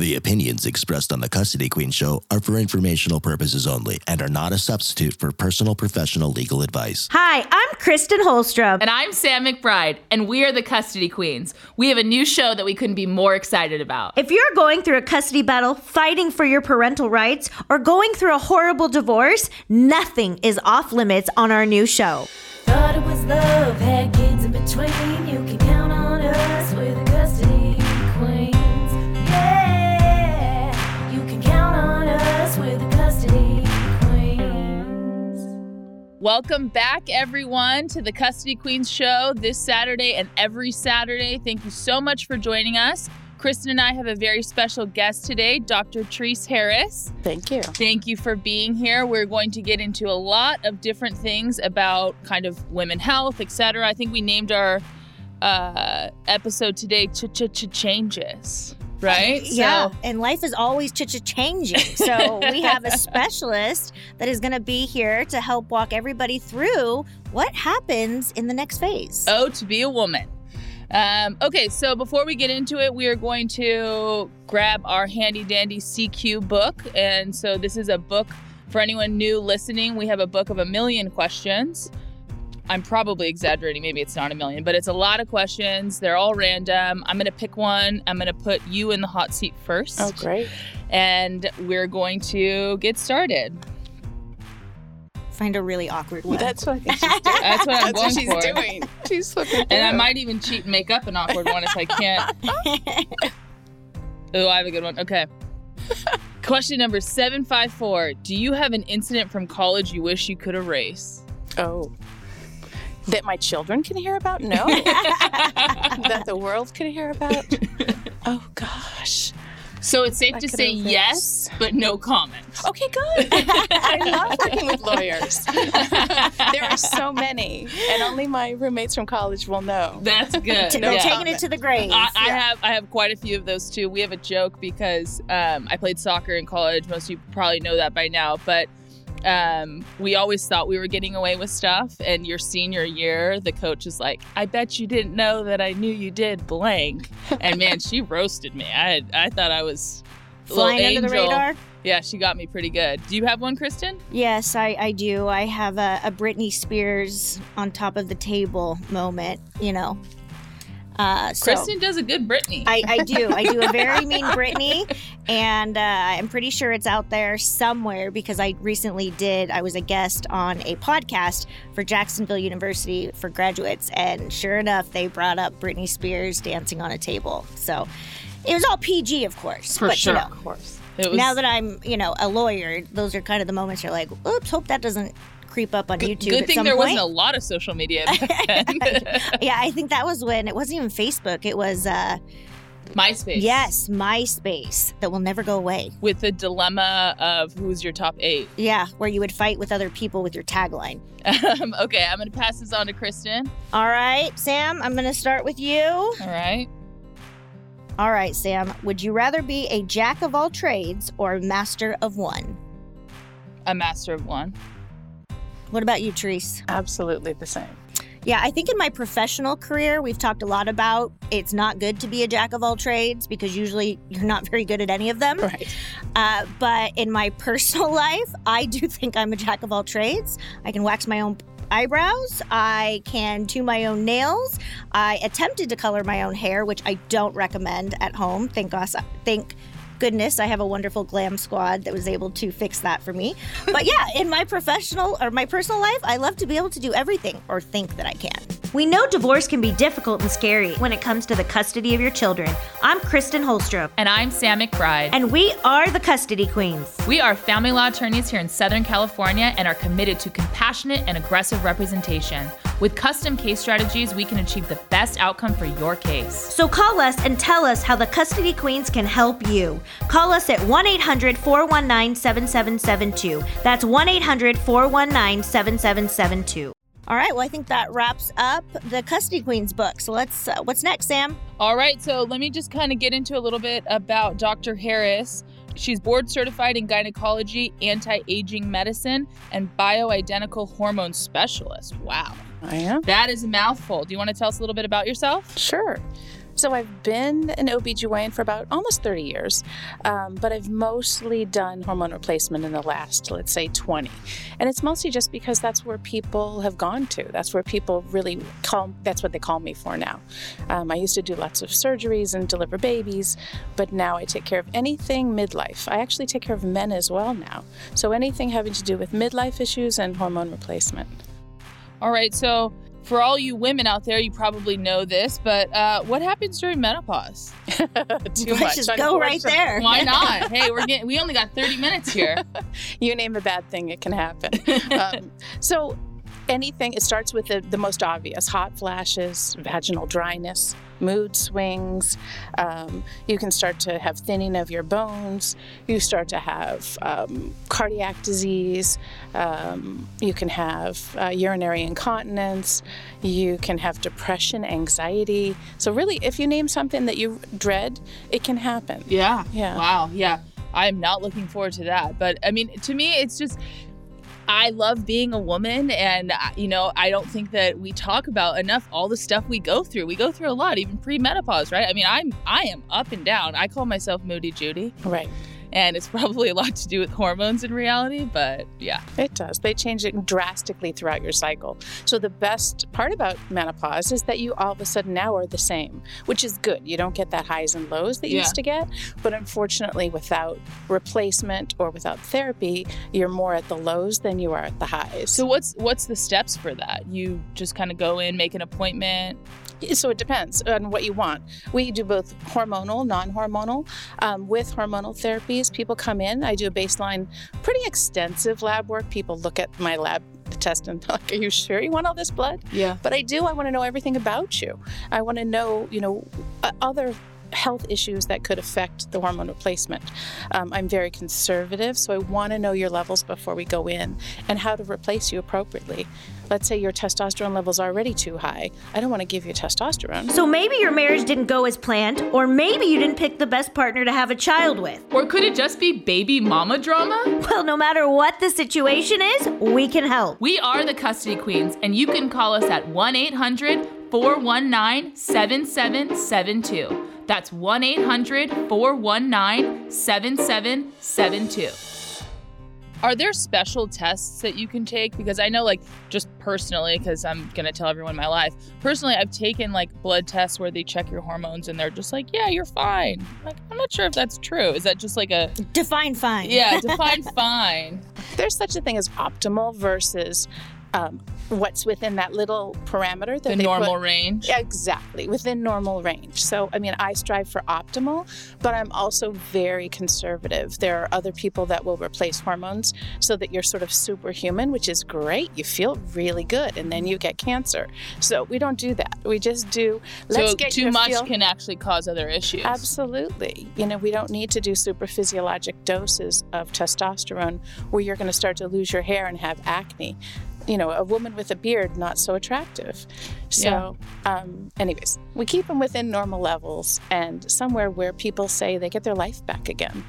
The opinions expressed on the Custody Queen show are for informational purposes only and are not a substitute for personal professional legal advice. Hi, I'm Kristen Holstrom. And I'm Sam McBride, and we are the Custody Queens. We have a new show that we couldn't be more excited about. If you're going through a custody battle, fighting for your parental rights, or going through a horrible divorce, nothing is off limits on our new show. Thought it was love, had kids in between. Welcome back, everyone, to the Custody Queens show this Saturday and every Saturday. Thank you so much for joining us. Kristen and I have a very special guest today, Dr. Terese Harris. Thank you. Thank you for being here. We're going to get into a lot of different things about kind of women health, etc. I think we named our uh, episode today "Ch Ch Ch Changes," right? Yeah, So- and life is always ch ch changing. So we have a specialist that is going to be here to help walk everybody through what happens in the next phase. Oh, to be a woman. Um, okay, so before we get into it, we are going to grab our handy dandy CQ book. And so this is a book for anyone new listening. We have a book of a million questions. I'm probably exaggerating. Maybe it's not a million, but it's a lot of questions. They're all random. I'm going to pick one. I'm going to put you in the hot seat first. Oh, great. And we're going to get started. Find a really awkward one. That's what I think she's doing. That's what I'm That's going what she's for. doing. She's flipping And I might even cheat and make up an awkward one if I can't. Oh, I have a good one. Okay. Question number 754 Do you have an incident from college you wish you could erase? Oh. That my children can hear about? No. that the world can hear about? Oh, gosh. So it's safe I to say yes, but no comment. Okay, good. I love working with lawyers. there are so many, and only my roommates from college will know. That's good. T- No They're Yeah. taking it to the grave. I, I have I have quite a few of those too. We have a joke because um, I played soccer in college. Most of you probably know that by now, but um, we always thought we were getting away with stuff. And your senior year, the coach is like, "I bet you didn't know that I knew you did blank." And man, she roasted me. I had, I thought I was Flying under the radar. Yeah, she got me pretty good. Do you have one, Kristen? Yes, I, I do. I have a, a Britney Spears on top of the table moment, you know. Uh, so Kristen does a good Britney. I, I do. I do a very mean Britney, and uh, I'm pretty sure it's out there somewhere because I recently did. I was a guest on a podcast for Jacksonville University for graduates, and sure enough, they brought up Britney Spears dancing on a table. So it was all PG, of course. For but, sure. You know, Of course. Was, now that I'm, you know, a lawyer, those are kind of the moments you're like, oops, hope that doesn't creep up on good, YouTube. good thing there point. wasn't a lot of social media back then. yeah, I think that was when it wasn't even Facebook. It was, uh, MySpace. yes, MySpace that will never go away. with the dilemma of who's your top eight. Yeah, where you would fight with other people with your tagline. Um, okay, I'm going to pass this on to Kristen. All right, Sam, I'm going to start with you. All right. All right, Sam, would you rather be a jack of all trades or a master of one? A master of one. What about you, Terese? Absolutely the same. Yeah, I think in my professional career, we've talked a lot about it's not good to be a jack of all trades because usually you're not very good at any of them. Right. Uh, but in my personal life, I do think I'm a jack of all trades. I can wax my own eyebrows. I can do my own nails. I attempted to color my own hair, which I don't recommend at home. Thank gosh, thank goodness I have a wonderful glam squad that was able to fix that for me. But yeah, in my professional or my personal life, I love to be able to do everything or think that I can. We know divorce can be difficult and scary when it comes to the custody of your children. I'm Kristen Holstrom, And I'm Sam McBride. and we are the Custody Queens. we are family law attorneys here in Southern California and are committed to compassionate and aggressive representation. With custom case strategies, we can achieve the best outcome for your case. So call us and tell us how the Custody Queens can help you. Call us at 1 800 419 7772. That's 1 800 419 7772. All right, well, I think that wraps up the Custody Queens book. So let's, uh, what's next, Sam? All right, so let me just kind of get into a little bit about Dr. Harris. She's board certified in gynecology, anti aging medicine, and bioidentical hormone specialist. Wow. I am. That is a mouthful. Do you want to tell us a little bit about yourself? Sure. So I've been an OBGYN for about almost 30 years, um, but I've mostly done hormone replacement in the last, let's say, 20. And it's mostly just because that's where people have gone to. That's where people really call, that's what they call me for now. Um, I used to do lots of surgeries and deliver babies, but now I take care of anything midlife. I actually take care of men as well now. So anything having to do with midlife issues and hormone replacement. All right, so for all you women out there, you probably know this, but uh, what happens during menopause? Too Let's much, just go right unfortunately. there. Why not? hey, we're getting we only got 30 minutes here. you name a bad thing, it can happen. um, so, anything, it starts with the, the most obvious hot flashes, vaginal dryness, mood swings. Um, you can start to have thinning of your bones. You start to have um, cardiac disease. Um, you can have uh, urinary incontinence. You can have depression, anxiety. So, really, if you name something that you dread, it can happen. Yeah. Yeah. Wow. Yeah. I'm not looking forward to that. But I mean, to me, it's just, I love being a woman. And, uh, you know, I don't think that we talk about enough all the stuff we go through. We go through a lot, even pre menopause, right? I mean, I'm, I am up and down. I call myself Moody Judy. Right. And it's probably a lot to do with hormones in reality. But yeah. It does. They change it drastically throughout your cycle. So the best part about menopause is that you all of a sudden now are the same, which is good. You don't get that highs and lows that you Yeah. used to get. But unfortunately, without replacement or without therapy, you're more at the lows than you are at the highs. So what's what's the steps for that? You just kind of go in, make an appointment. So it depends on what you want. We do both hormonal, non-hormonal. Um, with hormonal therapies, people come in. I do a baseline, pretty extensive lab work. People look at my lab test and like, "Are you sure you want all this blood?" Yeah. But I do. I want to know everything about you. I want to know, you know, uh, other health issues that could affect the hormone replacement. Um, I'm very conservative, so I want to know your levels before we go in and how to replace you appropriately. Let's say your testosterone level's are already too high. I don't want to give you testosterone. So maybe your marriage didn't go as planned, or maybe you didn't pick the best partner to have a child with. Or could it just be baby mama drama? Well, no matter what the situation is, we can help. We are the Custody Queens, and you can call us at 1 800 419 7772. That's 1 800 419 7772. Are there special tests that you can take? Because I know, like, just personally, because I'm going to tell everyone my life, personally, I've taken like blood tests where they check your hormones and they're just like, yeah, you're fine. Like, I'm not sure if that's true. Is that just like a, Define fine. yeah, define fine? There's such a thing as optimal versus um, what's within that little parameter that The normal put- range? Exactly, within normal range. So, I mean, I strive for optimal, but I'm also very conservative. There are other people that will replace hormones so that you're sort of superhuman, which is great. You feel really good, and then you get cancer. So, we don't do that. We just do, let's so get too much feel- can actually cause other issues. Absolutely. You know, we don't need to do super physiologic doses of testosterone where you're going to start to lose your hair and have acne. You know, a woman with a beard, not so attractive. So, um, anyways, we keep them within normal levels and somewhere where people say they get their life back again.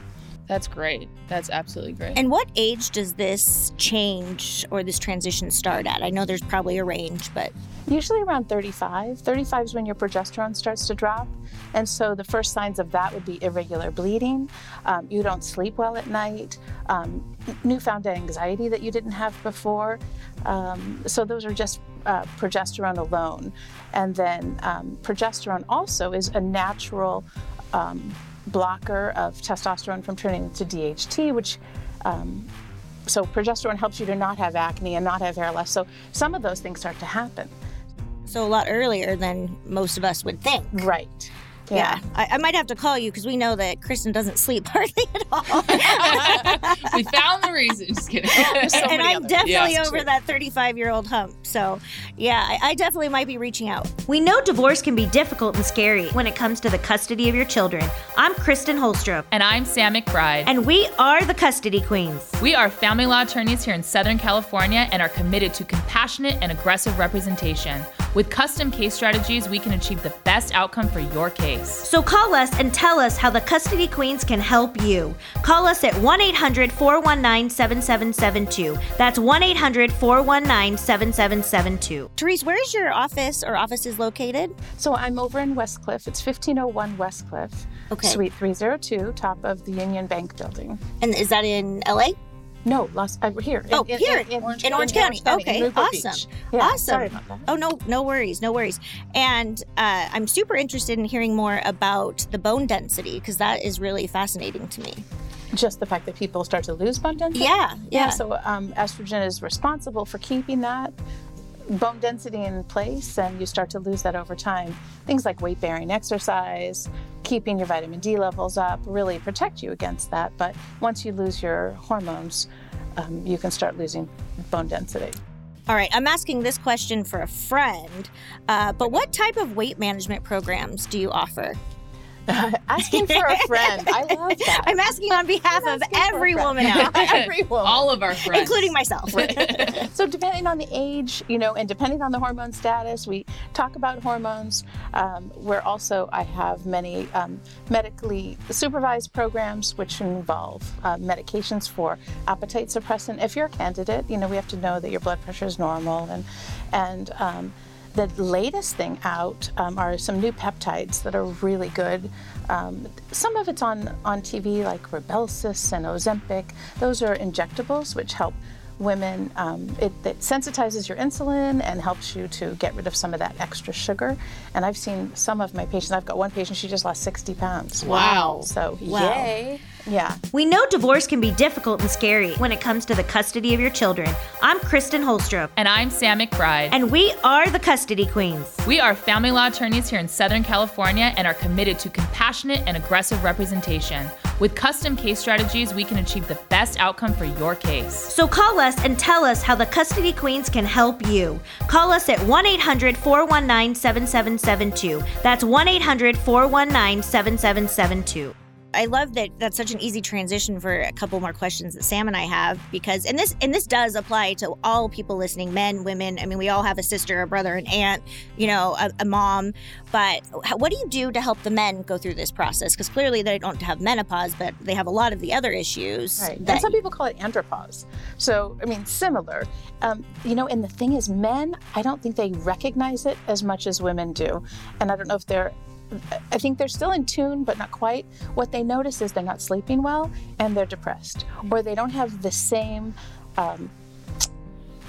That's great. That's absolutely great. And what age does this change or this transition start at? I know there's probably a range, but Usually around 35. 35 is when your progesterone starts to drop. And so the first signs of that would be irregular bleeding. Um, you don't sleep well at night. Um, newfound anxiety that you didn't have before. Um, so those are just uh, progesterone alone. And then um, progesterone also is a natural um, blocker of testosterone from turning into DHT, which um, so progesterone helps you to not have acne and not have hair loss. So some of those things start to happen. so a lot earlier than most of us would think. Right. Yeah, I, I might have to call you because we know that Kristen doesn't sleep hardly at all. we found the reason. Just kidding. so and I'm others. definitely Yeah. over that 35 year old hump. So, yeah, I, I definitely might be reaching out. We know divorce can be difficult and scary when it comes to the custody of your children. I'm Kristen Holstrom, and I'm Sam McBride. and we are the Custody Queens. we are family law attorneys here in Southern California and are committed to compassionate and aggressive representation. With custom case strategies, we can achieve the best outcome for your case. So call us and tell us how the Custody Queens can help you. Call us at 1 800 419 7772. That's 1 800 419 7772. Terese, where is your office or offices located? So I'm over in Westcliff. It's 1501 Westcliff, Okay. Suite 302, top of the Union Bank building. And is that in LA? No, Los, uh, here. Oh, here, in Orange County. Okay, Newport awesome. Yeah, awesome. Sorry about that. Oh no, no worries, no worries. And uh, I'm super interested in hearing more about the bone density because that is really fascinating to me. Just the fact that people start to lose bone density. Yeah, yeah. So um, estrogen is responsible for keeping that bone density in place, and you start to lose that over time. Things like weight bearing exercise, keeping your vitamin D levels up, really protect you against that. But once you lose your hormones, um, you can start losing bone density. All right, I'm asking this question for a friend, uh, but what type of weight management programs do you offer? Asking for a friend. I love that. I'm asking on behalf of asking for a every woman out there, Every woman. All of our friends. including myself. so depending on the age you know and depending on the hormone status we talk about hormones um, we're also i have many um, medically supervised programs which involve uh, medications for appetite suppressant if you're a candidate you know we have to know that your blood pressure is normal and and um, the latest thing out um, are some new peptides that are really good. Um, some of it's on, on TV, like Rybelsus and Ozempic. Those are injectables, which help women. Um, it, it sensitizes your insulin and helps you to get rid of some of that extra sugar. And I've seen some of my patients. I've got one patient; she just lost 60 pounds. Wow. So Wow. yay! Yeah. We know divorce can be difficult and scary when it comes to the custody of your children. I'm Kristen Holstrom, And I'm Sam McBride. and we are the Custody Queens. We are family law attorneys here in Southern California and are committed to compassionate and aggressive representation. With custom case strategies, we can achieve the best outcome for your case. So call us and tell us how the Custody Queens can help you. Call us at 1 800 419 7772. That's 1 800 419 7772. I love that that's such an easy transition for a couple more questions that Sam and I have because and this and this does apply to all people listening men women I mean we all have a sister a brother an aunt you know a, a mom but what do you do to help the men go through this process because clearly they don't have menopause but they have a lot of the other issues Right. that and some people call it andropause. So, I mean, similar. Um, you know, and the thing is, men, I don't think they recognize it as much as women do. And I don't know if they're, I think they're still in tune, but not quite. What they notice is they're not sleeping well and they're depressed, or they don't have the same. Um,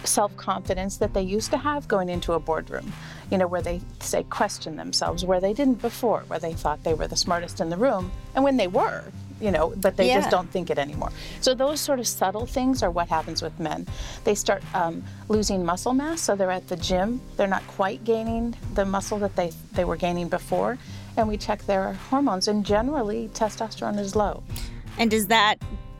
self confidence that they used to have going into a boardroom, you know, where they say question themselves, where they didn't before, where they thought they were the smartest in the room, and when they were, you know, but they Yeah. just don't think it anymore. So those sort of subtle things are what happens with men. They start um, losing muscle mass, so they're at the gym, they're not quite gaining the muscle that they they were gaining before, and we check their hormones, and generally testosterone is low, and does that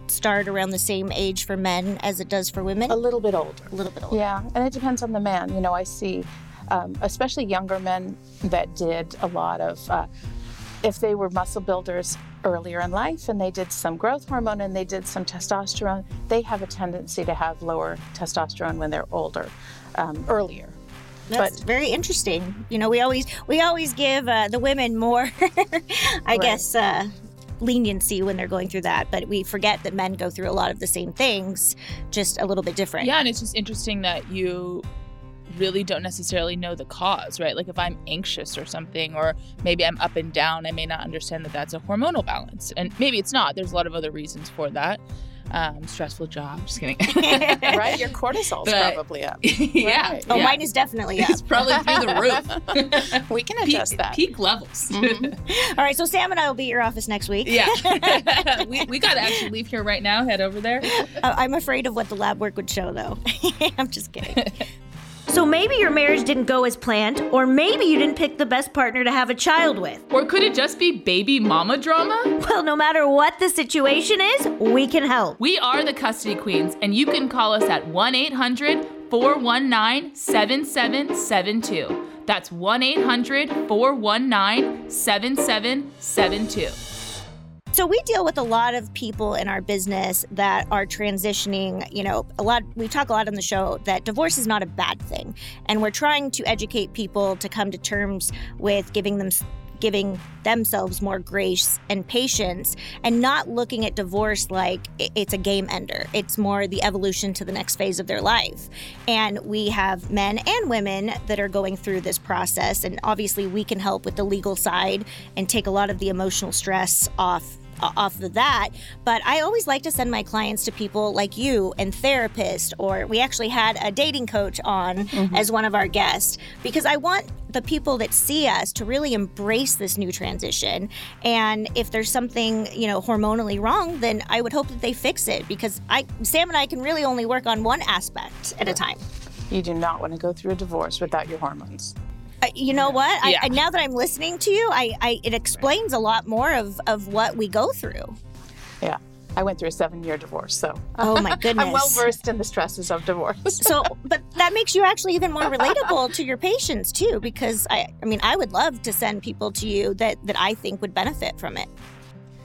start around the same age for men as it does for women a little bit older. a little bit older Yeah, and it depends on the man. You know, I see, um, especially younger men that did a lot of, uh, if they were muscle builders earlier in life and they did some growth hormone and they did some testosterone, they have a tendency to have lower testosterone when they're older, um, earlier. That's But- very interesting. You know, we always we always give uh, the women more, I guess, uh, leniency when they're going through that, but we forget that men go through a lot of the same things, just a little bit different. Yeah, and it's just interesting that you really don't necessarily know the cause, right? Like if I'm anxious or something, or maybe I'm up and down, I may not understand that that's a hormonal balance. And maybe it's not. There's a lot of other reasons for that. Um, stressful job. Just kidding. right? Your cortisol's But- probably up. yeah. Oh, yeah. mine is definitely up. It's probably through the roof. We can peak, adjust that. peak levels. All right, so Sam and I will be at your office next week. yeah. we, we got to actually leave here right now, head over there. Uh, I'm afraid of what the lab work would show, though. I'm just kidding. So maybe your marriage didn't go as planned, or maybe you didn't pick the best partner to have a child with. Or could it just be baby mama drama? Well, no matter what the situation is, we can help. We are the Custody Queens, and you can call us at 1 800 419 7772. That's 1 800 419 7772. So we deal with a lot of people in our business that are transitioning, you know, a lot we talk a lot on the show that divorce is not a bad thing. And we're trying to educate people to come to terms with giving them giving themselves more grace and patience and not looking at divorce like it's a game ender. It's more the evolution to the next phase of their life. And we have men and women that are going through this process. And obviously, we can help with the legal side and take a lot of the emotional stress off off of that. But I always like to send my clients to people like you and therapists, or we actually had a dating coach on mm-hmm. as one of our guests because I want the people that see us to really embrace this new transition. And if there's something, you know, hormonally wrong, then I would hope that they fix it because I, Sam and I can really only work on one aspect at a time. You do not want to go through a divorce without your hormones Uh, you know what? Yeah. I, now that I'm listening to you, I, I it explains a lot more of of what we go through. Yeah. I went through a seven year divorce, so oh my goodness, I'm well versed in the stresses of divorce. so, but that makes you actually even more relatable to your patients too, because I, I mean, I would love to send people to you that that I think would benefit from it.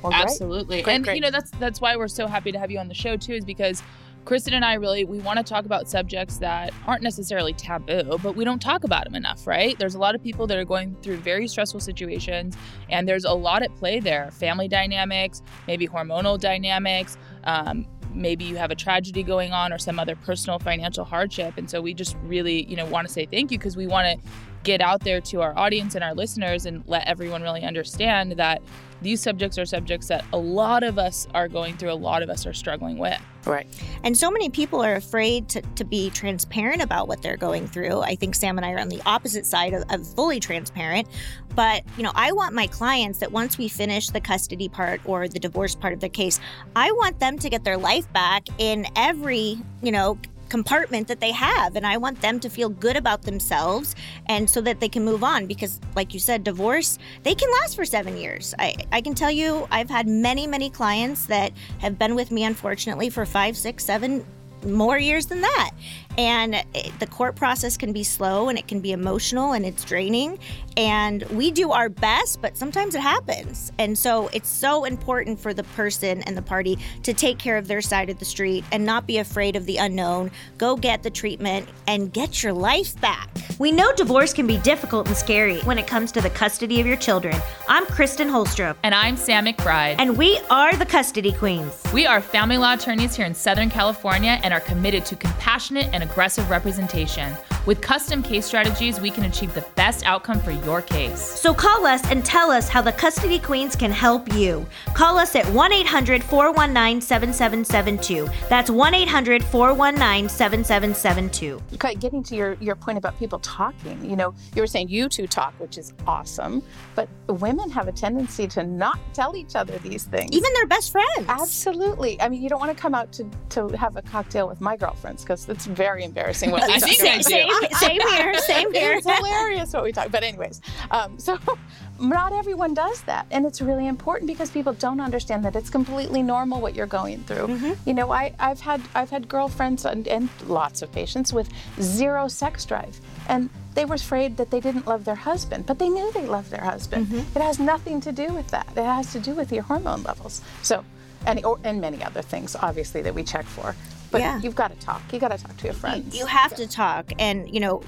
Well, Absolutely, great, and great. you know that's that's why we're so happy to have you on the show too, is because Kristen and I really we want to talk about subjects that aren't necessarily taboo, but we don't talk about them enough, right? There's a lot of people that are going through very stressful situations, and there's a lot at play there: family dynamics, maybe hormonal dynamics. Um, maybe you have a tragedy going on or some other personal financial hardship and so we just really you know want to say thank you because we want to get out there to our audience and our listeners and let everyone really understand that these subjects are subjects that a lot of us are going through, a lot of us are struggling with. Right. And so many people are afraid to, to be transparent about what they're going through. I think Sam and I are on the opposite side of, of fully transparent. But, you know, I want my clients that once we finish the custody part or the divorce part of their case, I want them to get their life back in every, you know, compartment that they have and I want them to feel good about themselves and so that they can move on because like you said divorce they can last for 7 years. I I can tell you I've had many many clients that have been with me unfortunately for five, six, seven more years than that. And it, the court process can be slow and it can be emotional and it's draining. And we do our best, but sometimes it happens. And so it's so important for the person and the party to take care of their side of the street and not be afraid of the unknown. Go get the treatment and get your life back. We know divorce can be difficult and scary when it comes to the custody of your children. I'm Kristen Holstrom. And I'm Sam McBride. And we are the Custody Queens. We are family law attorneys here in Southern California and are committed to compassionate and aggressive representation. With custom case strategies, we can achieve the best outcome for your case. So call us and tell us how the Custody Queens can help you. Call us at 1 800 419 7772. That's 1 800 419 7772. Getting to your, your point about people talking, you know, you were saying you two talk, which is awesome, but women have a tendency to not tell each other these things. Even their best friends. Absolutely. I mean, you don't want to come out to, to have a cocktail with my girlfriends because it's very embarrassing what I think I do same here, same here. It's hilarious what we talk. But anyways, um, so not everyone does that, and it's really important because people don't understand that it's completely normal what you're going through. Mm-hmm. You know, I, have had I've had girlfriends and, and lots of patients with zero sex drive, and they were afraid that they didn't love their husband, but they knew they loved their husband. Mm-hmm. It has nothing to do with that. It has to do with your hormone levels. So and, or, and many other things, obviously, that we check for. But yeah. you've got to talk. You got to talk to your friends. You, you have to talk, and you know,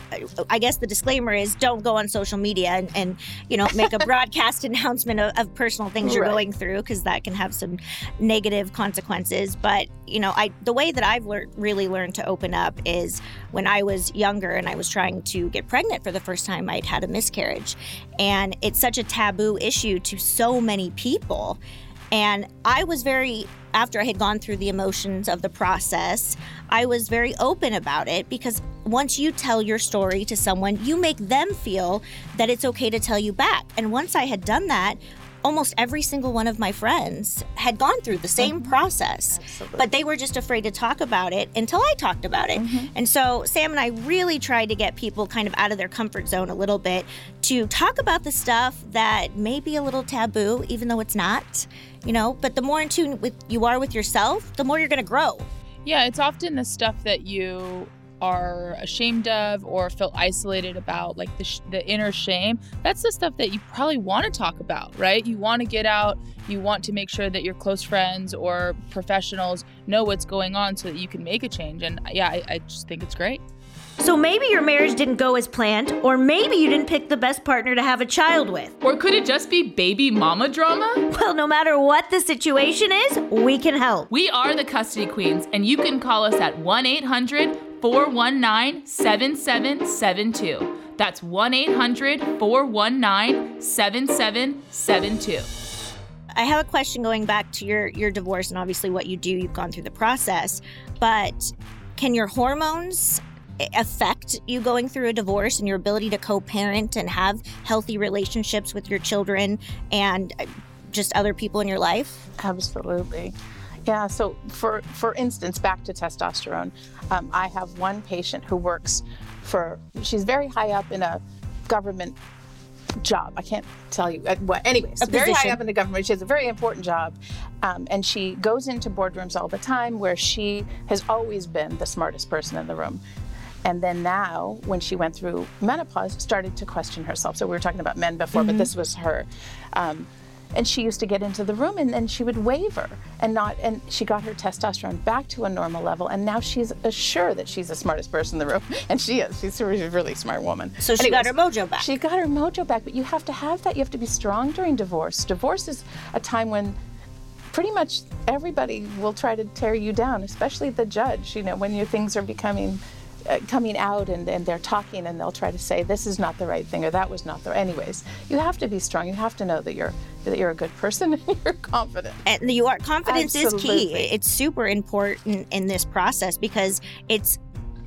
I guess the disclaimer is don't go on social media and, and you know make a broadcast announcement of, of, personal things you're right. going through because that can have some negative consequences. But you know, I the way that I've learned really learned to open up is when I was younger and I was trying to get pregnant for the first time. I'd had a miscarriage, and it's such a taboo issue to so many people and I was very, after I had gone through the emotions of the process, I was very open about it because once you tell your story to someone, you make them feel that it's okay to tell you back. And once I had done that, almost every single one of my friends had gone through the same mm-hmm. process, Absolutely. but they were just afraid to talk about it until I talked about it. Mm-hmm. And so Sam and I really tried to get people kind of out of their comfort zone a little bit to talk about the stuff that may be a little taboo, even though it's not, you know, but the more in tune with you are with yourself, the more you're going to grow. Yeah, it's often the stuff that you are ashamed of or feel isolated about, like the, sh- the inner shame, that's the stuff that you probably want to talk about, right? You want to get out, you want to make sure that your close friends or professionals know what's going on so that you can make a change. And yeah, I, I just think it's great. So maybe your marriage didn't go as planned, or maybe you didn't pick the best partner to have a child with. Or could it just be baby mama drama? Well, no matter what the situation is, we can help. We are the Custody Queens, and you can call us at 1 800 419 7772. That's 1 800 419 7772. I have a question going back to your your divorce and obviously what you do. You've gone through the process, but can your hormones affect you going through a divorce and your ability to co-parent and have healthy relationships with your children and uh, just other people in your life? Absolutely. Yeah. So, for for instance, back to testosterone, um, I have one patient who works for. She's very high up in a government job. I can't tell you uh, what. Anyways, very high up in the government. She has a very important job, um, and she goes into boardrooms all the time where she has always been the smartest person in the room. And then now, when she went through menopause, started to question herself. So we were talking about men before, but this was her. Um, and she used to get into the room and then she would waver and not and she got her testosterone back to a normal level. And now she's sure that she's the smartest person in the room. And she is. She's a really smart woman. So she got her mojo back. she got her mojo back but you have to have that. You have to be strong during divorce. Divorce is a time when pretty much everybody will try to tear you down especially the judge. You know when your things are becoming Uh, coming out and, and they're talking and they'll try to say this is not the right thing or that was not the anyways you have to be strong. You have to know that you're that you're a good person and you're confident. And you are confidence is key. It's super important in this process because it's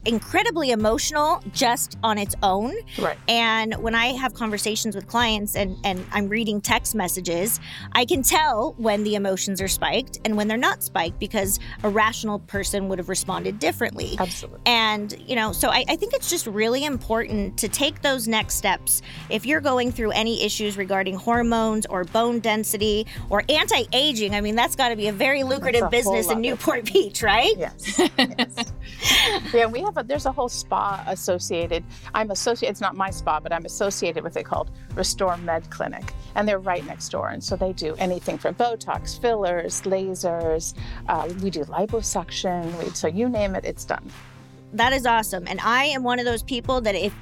incredibly emotional just on its own right and when i have conversations with clients and and i'm reading text messages i can tell when the emotions are spiked and when they're not spiked because a rational person would have responded differently absolutely and, you know, so I, I think it's just really important to take those next steps. If you're going through any issues regarding hormones or bone density or anti aging, I mean, that's got to be a very lucrative whole business in Newport Beach, right? Yes. yes. yeah, we have a there's a whole spa associated. I'm associated it's not my spa, but I'm associated with it called Restore Med Clinic. And they're right next door. And so they do anything from Botox, fillers, lasers, uh, we do liposuction, we, so you name it, it's done. That is awesome. And I am one of those people that if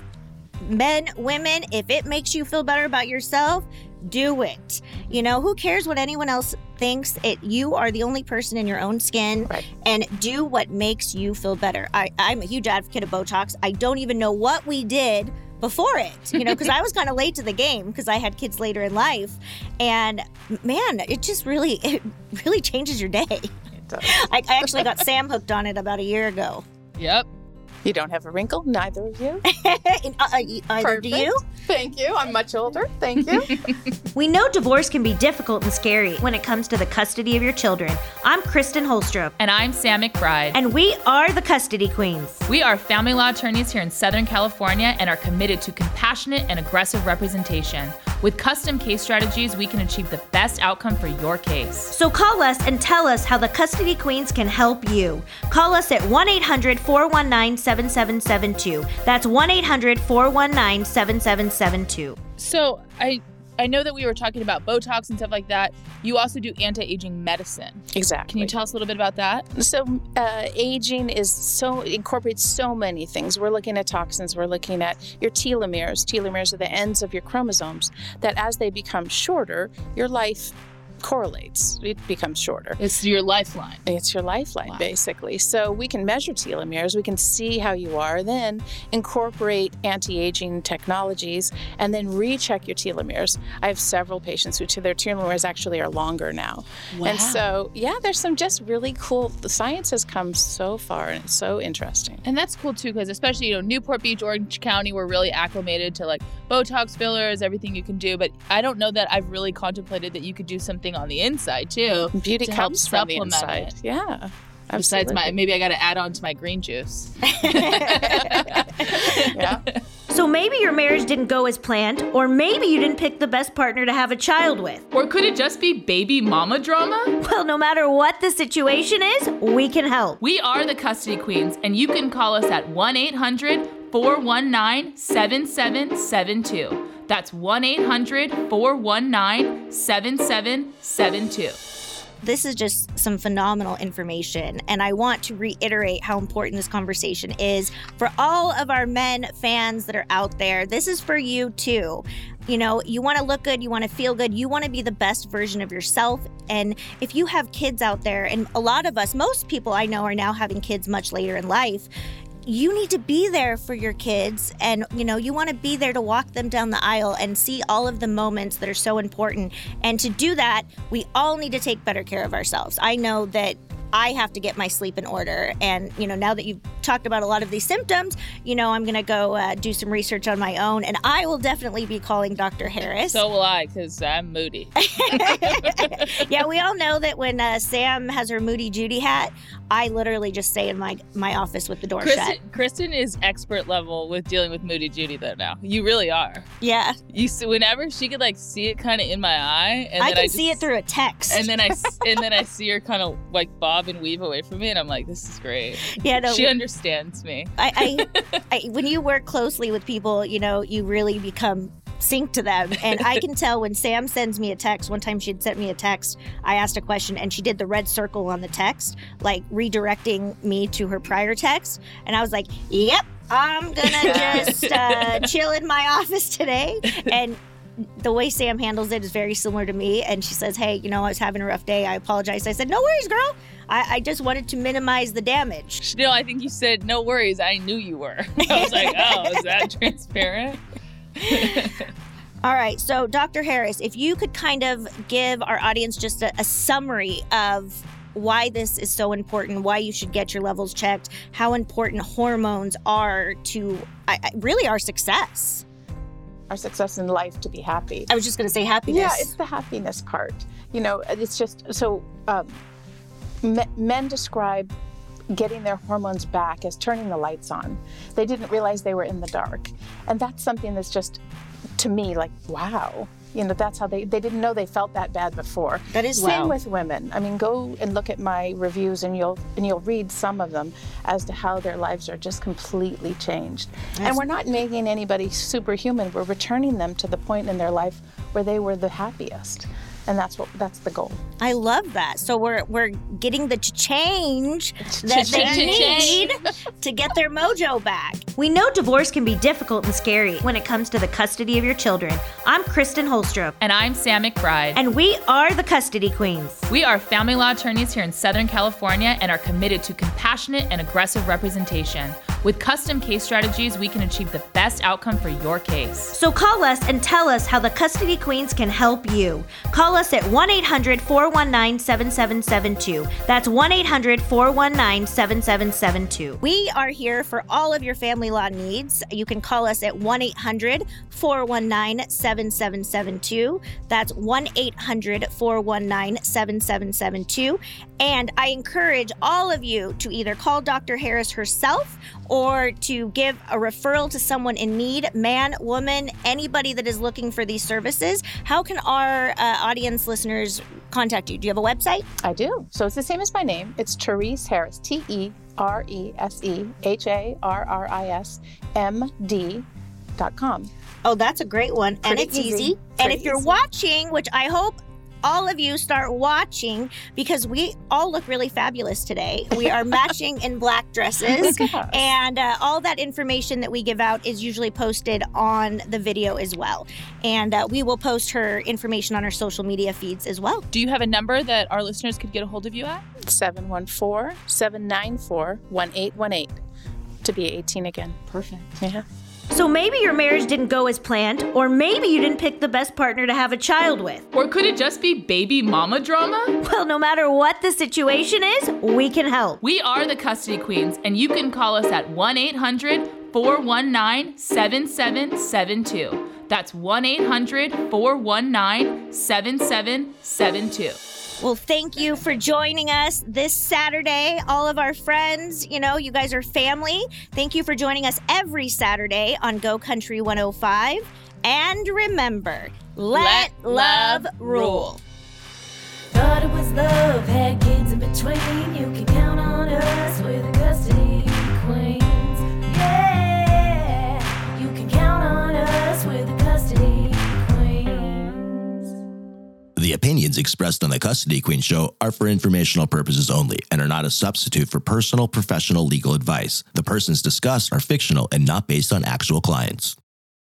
men, women, if it makes you feel better about yourself, do it. You know, who cares what anyone else thinks? It you are the only person in your own skin Right. and do what makes you feel better. I, I'm a huge advocate of Botox. I don't even know what we did before it, you know, because I was kind of late to the game because I had kids later in life. And man, it just really, it really changes your day. It does. I, I actually got Sam hooked on it about a year ago. Yep. You don't have a wrinkle, neither of you. And, uh, either do you? Thank you. I'm much older. Thank you. We know divorce can be difficult and scary when it comes to the custody of your children. I'm Kristen Holstrom, And I'm Sam McBride. and we are the Custody Queens. We are family law attorneys here in Southern California and are committed to compassionate and aggressive representation. With custom case strategies, we can achieve the best outcome for your case. So call us and tell us how the Custody Queens can help you. Call us at 1 800 419 7772. That's 1 800 419 7772. So I I know that we were talking about Botox and stuff like that. You also do anti-aging medicine. exactly. Can you tell us a little bit about that? So, uh, aging is so incorporates so many things. We're looking at toxins. We're looking at your telomeres. Telomeres are the ends of your chromosomes. That as they become shorter, your life correlates. It becomes shorter. It's your lifeline. It's your lifeline, Wow. basically. So we can measure telomeres, we can see how you are, then incorporate anti aging technologies, and then recheck your telomeres. I have several patients who their telomeres actually are longer now. Wow. And so, yeah, there's some just really cool, the science has come so far and it's so interesting. And that's cool too, because especially you know Newport Beach, Orange County, we're really acclimated to like Botox fillers, everything you can do. But I don't know that I've really contemplated that you could do something on the inside too. Beauty To help comes from the inside. it. Yeah. Besides my, maybe I got to add on to my green juice. yeah. So So maybe your marriage didn't go as planned, or maybe you didn't pick the best partner to have a child with. Or could it just be baby mama drama? Well, no matter what the situation is, we can help. We are the Custody Queens, and you can call us at 1 800 419 7772. That's 1 800 419 7772. This is just some phenomenal information, and I want to reiterate how important this conversation is for all of our men fans that are out there. This is for you too. You know, you want to look good, you want to feel good, you want to be the best version of yourself. And if you have kids out there, and a lot of us, most people I know are now having kids much later in life, you need to be there for your kids and you know you want to be there to walk them down the aisle and see all of the moments that are so important. And to do that we all need to take better care of ourselves. I know that I have to get my sleep in order. And, you know, now that you've talked about a lot of these symptoms, you know, I'm going to go uh, do some research on my own. And I will definitely be calling Dr. Harris. So will I, because I'm moody. yeah, we all know that when uh, Sam has her Moody Judy hat, I literally just stay in my my office with the door Kristen, shut. Kristen is expert level with dealing with Moody Judy, though, now. You really are. Yeah. You see, Whenever she could, like, see it kind of in my eye. And I then can I see it through a text. And then I and then I see her kind of like bob and weave away from me, and I'm like, this is great. yeah, no, She understands me. I, I, I when you work closely with people, you know, you really become synced to them. And I can tell when Sam sends me a text. One time she had sent me a text. I asked a question and she did the red circle on the text, like redirecting me to her prior text. And I was like, yep, I'm gonna just uh, chill in my office today. And the way Sam handles it is very similar to me. And she says, Hey, you know, I was having a rough day. I apologize. I said, No worries, girl. I, I just wanted to minimize the damage. No, I think you said no worries. I knew you were. I was like, oh, is that transparent? All right. So, Dr. Harris, if you could kind of give our audience just a, a summary of why this is so important, why you should get your levels checked, how important hormones are to I, I, really our success. Our success in life to be happy. I was just going to say happiness. Yeah, it's the happiness part. You know, it's just so um, me- men describe getting their hormones back as turning the lights on. They didn't realize they were in the dark. And that's something that's just, to me, like, wow. You know, that's how they, they didn't know they felt that bad before. That is Same wow. with women. I mean, go and look at my reviews and you'll and you'll read some of them as to how their lives are just completely changed. And we're not making anybody superhuman. We're returning them to the point in their life where they were the happiest. And that's what that's the goal. I love that. So we're we're getting the change that they need to get their mojo back. We know divorce can be difficult and scary when it comes to the custody of your children. I'm Kristen Holstrom, And I'm Sam McBride. and we are the Custody Queens. We are family law attorneys here in Southern California and are committed to compassionate and aggressive representation. With custom case strategies, we can achieve the best outcome for your case. So call us and tell us how the Custody Queens can help you. Call us at 1 800 419 7772. That's 1 800 419 7772. We are here for all of your family law needs. You can call us at 1 800 419 7772. That's 1 800 419 7772. And I encourage all of you to either call Dr. Harris herself or to give a referral to someone in need man, woman, anybody that is looking for these services. How can our uh, audience listeners contact you? Do you have a website? I do. So it's the same as my name. It's Terese Harris. T E R E S E H A R R I S M D dot com. Oh, that's a great one. and Pretty it's easy. easy. And if you're watching, which I hope all of you start watching because we all look really fabulous today. We are matching in black dresses. Look at us. And uh, all that information that we give out is usually posted on the video as well. And uh, we will post her information on our social media feeds as well. Do you have a number that our listeners could get a hold of you at? 714 794 1818 to be 18 again. Perfect. Yeah. So maybe your marriage didn't go as planned, or maybe you didn't pick the best partner to have a child with. Or could it just be baby mama drama? Well, no matter what the situation is, we can help. We are the Custody Queens, and you can call us at 1 800 419 7772. That's 1 800 419 7772. Well, thank you for joining us this Saturday. All of our friends, you know, you guys are family. Thank you for joining us every Saturday on Go Country 105. And remember, let, Let love love rule. rule. Thought it was love, had kids in between. You can count on us, we're custody The opinions expressed on the Custody Queen Show are for informational purposes only and are not a substitute for personal professional legal advice. The persons discussed are fictional and not based on actual clients.